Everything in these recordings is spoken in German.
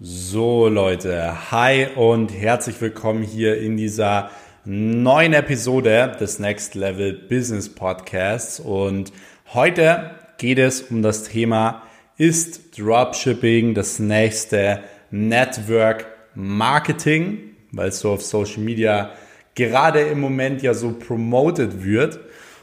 So Leute, hi und herzlich willkommen hier in dieser neuen Episode des Next Level Business Podcasts. Und heute geht es um das Thema ist Dropshipping das nächste Network Marketing, weil es so auf Social Media gerade im Moment ja so promoted wird.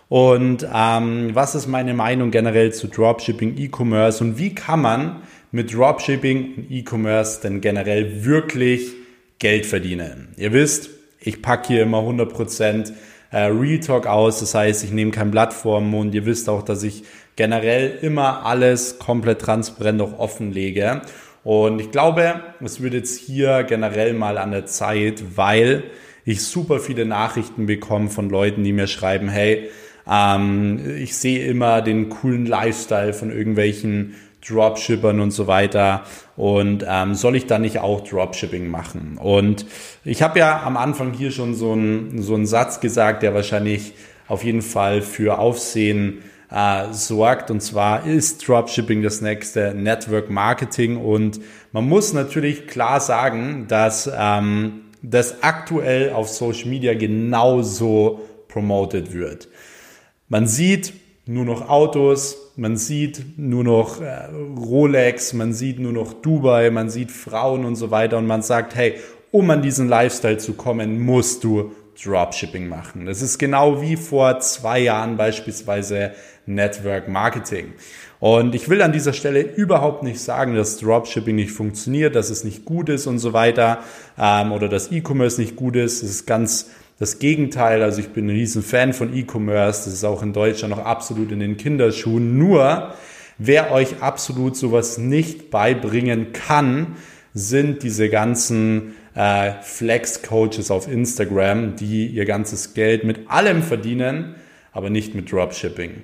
Und ähm, was ist meine Meinung generell zu Dropshipping, E-Commerce? Und wie kann man mit Dropshipping und E-Commerce denn generell wirklich Geld verdienen? Ihr wisst, ich packe hier immer 100% äh, Real Talk aus, das heißt, ich nehme kein Blatt vor Mund. Ihr wisst auch, dass ich generell immer alles komplett transparent auch offenlege. Und ich glaube, es wird jetzt hier generell mal an der Zeit, weil ich super viele Nachrichten bekomme von Leuten, die mir schreiben, hey, ähm, ich sehe immer den coolen Lifestyle von irgendwelchen Dropshippern und so weiter. Und ähm, soll ich da nicht auch Dropshipping machen? Und ich habe ja am Anfang hier schon so einen so einen Satz gesagt, der wahrscheinlich auf jeden Fall für Aufsehen äh, sorgt. Und zwar ist Dropshipping das nächste Network Marketing. Und man muss natürlich klar sagen, dass ähm, das aktuell auf Social Media genauso promoted wird. Man sieht nur noch Autos, man sieht nur noch äh, Rolex, man sieht nur noch Dubai, man sieht Frauen und so weiter und man sagt, hey, um an diesen Lifestyle zu kommen, musst du Dropshipping machen. Das ist genau wie vor zwei Jahren beispielsweise Network Marketing. Und ich will an dieser Stelle überhaupt nicht sagen, dass Dropshipping nicht funktioniert, dass es nicht gut ist und so weiter ähm, oder dass E-Commerce nicht gut ist. Es ist ganz das Gegenteil. Also ich bin ein riesen Fan von E-Commerce. Das ist auch in Deutschland noch absolut in den Kinderschuhen. Nur wer euch absolut sowas nicht beibringen kann, sind diese ganzen äh, Flex-Coaches auf Instagram, die ihr ganzes Geld mit allem verdienen, aber nicht mit Dropshipping.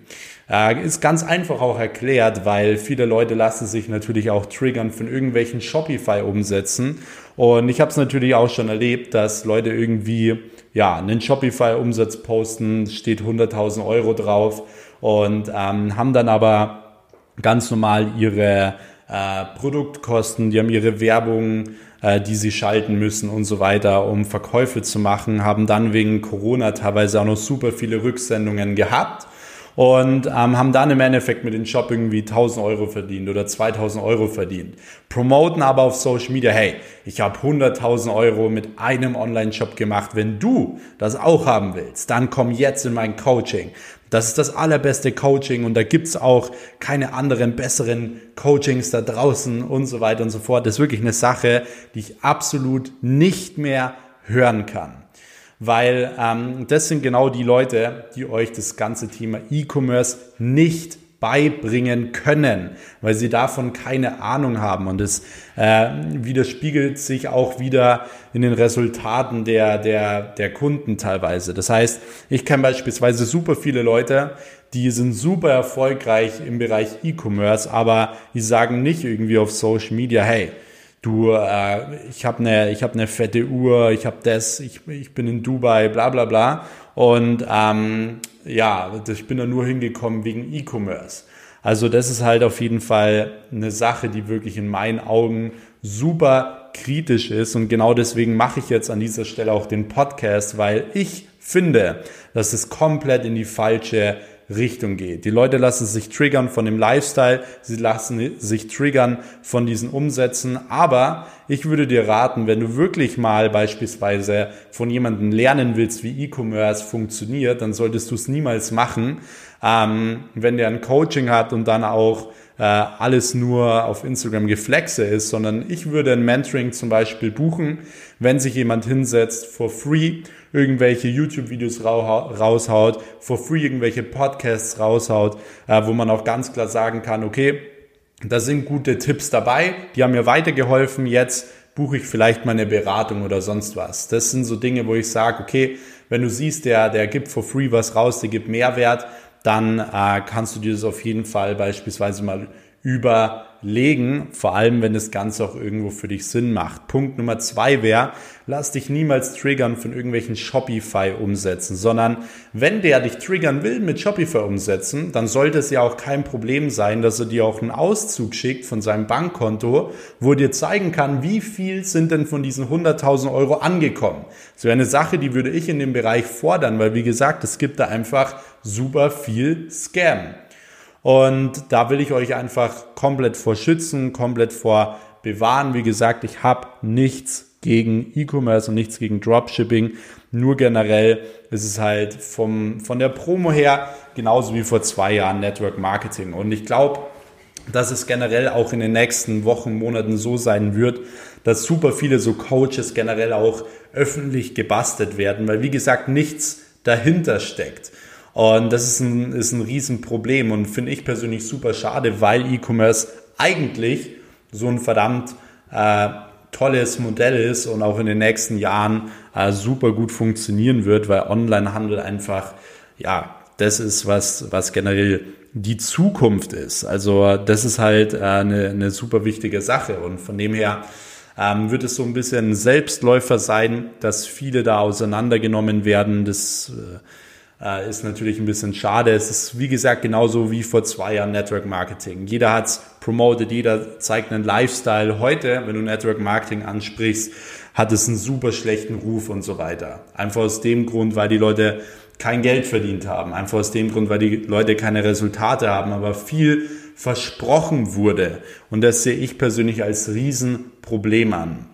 Äh, ist ganz einfach auch erklärt, weil viele Leute lassen sich natürlich auch triggern von irgendwelchen Shopify-Umsätzen. Und ich habe es natürlich auch schon erlebt, dass Leute irgendwie ja einen Shopify-Umsatz posten, steht 100.000 Euro drauf und ähm, haben dann aber ganz normal ihre äh, Produktkosten, die haben ihre Werbung, äh, die sie schalten müssen und so weiter, um Verkäufe zu machen, haben dann wegen Corona teilweise auch noch super viele Rücksendungen gehabt und ähm, haben dann im Endeffekt mit dem Shop irgendwie 1000 Euro verdient oder 2000 Euro verdient. Promoten aber auf Social Media, hey, ich habe 100.000 Euro mit einem Online-Shop gemacht. Wenn du das auch haben willst, dann komm jetzt in mein Coaching. Das ist das allerbeste Coaching und da gibt's auch keine anderen besseren Coachings da draußen und so weiter und so fort. Das ist wirklich eine Sache, die ich absolut nicht mehr hören kann weil ähm, das sind genau die Leute, die euch das ganze Thema E-Commerce nicht beibringen können, weil sie davon keine Ahnung haben. Und es äh, widerspiegelt sich auch wieder in den Resultaten der, der, der Kunden teilweise. Das heißt, ich kenne beispielsweise super viele Leute, die sind super erfolgreich im Bereich E-Commerce, aber die sagen nicht irgendwie auf Social Media, hey, du, äh, ich habe eine ich hab ne fette Uhr, ich habe das, ich, ich bin in Dubai, bla bla bla. Und ähm, ja, ich bin da nur hingekommen wegen E-Commerce. Also das ist halt auf jeden Fall eine Sache, die wirklich in meinen Augen super kritisch ist. Und genau deswegen mache ich jetzt an dieser Stelle auch den Podcast, weil ich finde, dass es komplett in die falsche Richtung geht. Die Leute lassen sich triggern von dem Lifestyle, sie lassen sich triggern von diesen Umsätzen, aber ich würde dir raten, wenn du wirklich mal beispielsweise von jemandem lernen willst, wie E-Commerce funktioniert, dann solltest du es niemals machen, ähm, wenn der ein Coaching hat und dann auch äh, alles nur auf Instagram Geflexe ist, sondern ich würde ein Mentoring zum Beispiel buchen, wenn sich jemand hinsetzt for free, irgendwelche YouTube-Videos raushaut, for free irgendwelche Podcasts raushaut, äh, wo man auch ganz klar sagen kann, okay, da sind gute Tipps dabei, die haben mir weitergeholfen, jetzt buche ich vielleicht mal eine Beratung oder sonst was. Das sind so Dinge, wo ich sage, okay, wenn du siehst, der, der gibt for free was raus, der gibt Mehrwert, dann äh, kannst du dir das auf jeden Fall beispielsweise mal über überlegen, vor allem wenn das Ganze auch irgendwo für dich Sinn macht. Punkt Nummer zwei wäre, lass dich niemals triggern von irgendwelchen Shopify umsetzen, sondern wenn der dich triggern will mit Shopify umsetzen, dann sollte es ja auch kein Problem sein, dass er dir auch einen Auszug schickt von seinem Bankkonto, wo er dir zeigen kann, wie viel sind denn von diesen 100.000 Euro angekommen. So eine Sache, die würde ich in dem Bereich fordern, weil wie gesagt, es gibt da einfach super viel Scam. Und da will ich euch einfach komplett vor schützen, komplett vor bewahren. Wie gesagt, ich habe nichts gegen E-Commerce und nichts gegen Dropshipping. Nur generell ist es halt vom, von der Promo her genauso wie vor zwei Jahren Network Marketing. Und ich glaube, dass es generell auch in den nächsten Wochen, Monaten so sein wird, dass super viele so Coaches generell auch öffentlich gebastelt werden, weil wie gesagt nichts dahinter steckt. Und das ist ein, ist ein Riesenproblem und finde ich persönlich super schade, weil E-Commerce eigentlich so ein verdammt äh, tolles Modell ist und auch in den nächsten Jahren äh, super gut funktionieren wird, weil Onlinehandel einfach, ja, das ist, was, was generell die Zukunft ist. Also das ist halt äh, eine, eine super wichtige Sache und von dem her ähm, wird es so ein bisschen Selbstläufer sein, dass viele da auseinandergenommen werden. Das äh, äh, ist natürlich ein bisschen schade. Es ist, wie gesagt, genauso wie vor zwei Jahren Network Marketing. Jeder hat's promoted, jeder zeigt einen Lifestyle. Heute, wenn du Network Marketing ansprichst, hat es einen super schlechten Ruf und so weiter. Einfach aus dem Grund, weil die Leute kein Geld verdient haben. Einfach aus dem Grund, weil die Leute keine Resultate haben, aber viel versprochen wurde. Und das sehe ich persönlich als Riesenproblem an.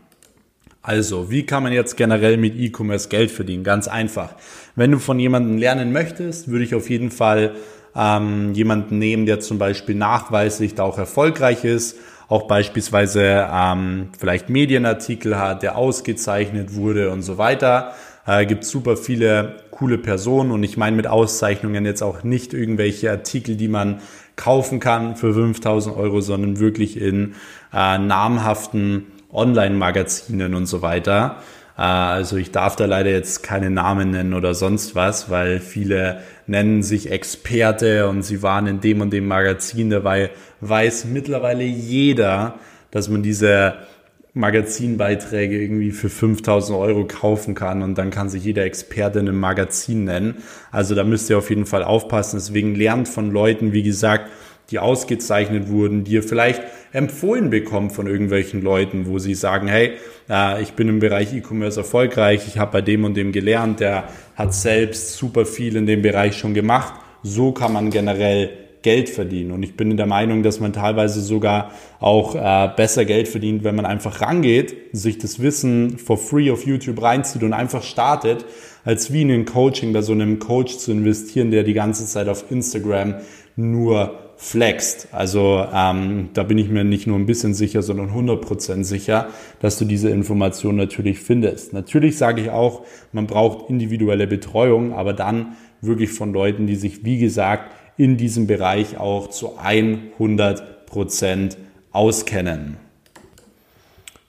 Also, wie kann man jetzt generell mit E-Commerce Geld verdienen? Ganz einfach. Wenn du von jemandem lernen möchtest, würde ich auf jeden Fall ähm, jemanden nehmen, der zum Beispiel nachweislich da auch erfolgreich ist, auch beispielsweise ähm, vielleicht Medienartikel hat, der ausgezeichnet wurde und so weiter. Äh, gibt super viele coole Personen und ich meine mit Auszeichnungen jetzt auch nicht irgendwelche Artikel, die man kaufen kann für 5000 Euro, sondern wirklich in äh, namhaften Online-Magazinen und so weiter. Äh, also ich darf da leider jetzt keine Namen nennen oder sonst was, weil viele nennen sich Experte und sie waren in dem und dem Magazin dabei. Weiß mittlerweile jeder, dass man diese Magazinbeiträge irgendwie für 5000 Euro kaufen kann und dann kann sich jeder Experte in einem Magazin nennen. Also da müsst ihr auf jeden Fall aufpassen. Deswegen lernt von Leuten, wie gesagt, die ausgezeichnet wurden, die ihr vielleicht empfohlen bekommt von irgendwelchen Leuten, wo sie sagen, hey, äh, ich bin im Bereich E-Commerce erfolgreich, ich habe bei dem und dem gelernt, der hat selbst super viel in dem Bereich schon gemacht. So kann man generell Geld verdienen. Und ich bin der Meinung, dass man teilweise sogar auch äh, besser Geld verdient, wenn man einfach rangeht, sich das Wissen for free auf YouTube reinzieht und einfach startet, als wie in ein Coaching bei so einem Coach zu investieren, der die ganze Zeit auf Instagram nur flext. Also ähm, da bin ich mir nicht nur ein bisschen sicher, sondern 100% sicher, dass du diese Information natürlich findest. Natürlich sage ich auch, man braucht individuelle Betreuung, aber dann wirklich von Leuten, die sich, wie gesagt, in diesem Bereich auch zu 100% auskennen.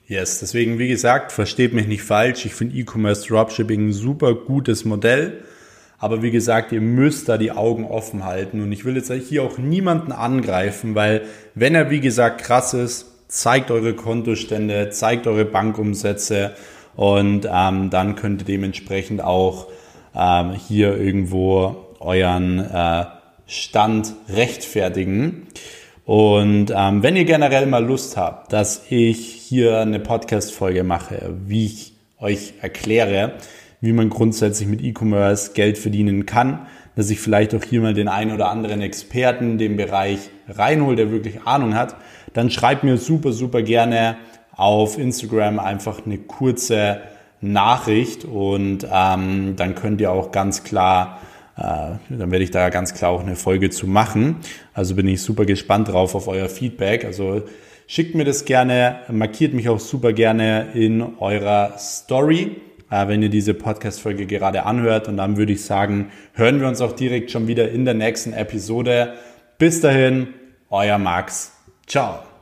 Yes, deswegen, wie gesagt, versteht mich nicht falsch. Ich finde E-Commerce Dropshipping ein super gutes Modell. Aber wie gesagt, ihr müsst da die Augen offen halten. Und ich will jetzt hier auch niemanden angreifen, weil wenn er, wie gesagt, krass ist, zeigt eure Kontostände, zeigt eure Bankumsätze und ähm, dann könnt ihr dementsprechend auch ähm, hier irgendwo euren äh, Stand rechtfertigen. Und ähm, wenn ihr generell mal Lust habt, dass ich hier eine Podcast-Folge mache, wie ich euch erkläre, wie man grundsätzlich mit E-Commerce Geld verdienen kann, dass ich vielleicht auch hier mal den einen oder anderen Experten in dem Bereich reinhole, der wirklich Ahnung hat, dann schreibt mir super, super gerne auf Instagram einfach eine kurze Nachricht und ähm, dann könnt ihr auch ganz klar äh, dann werde ich da ganz klar auch eine Folge zu machen. Also bin ich super gespannt drauf auf euer Feedback. Also schickt mir das gerne, markiert mich auch super gerne in eurer Story, äh, wenn ihr diese Podcast-Folge gerade anhört. Und dann würde ich sagen, hören wir uns auch direkt schon wieder in der nächsten Episode. Bis dahin, euer Max. Ciao.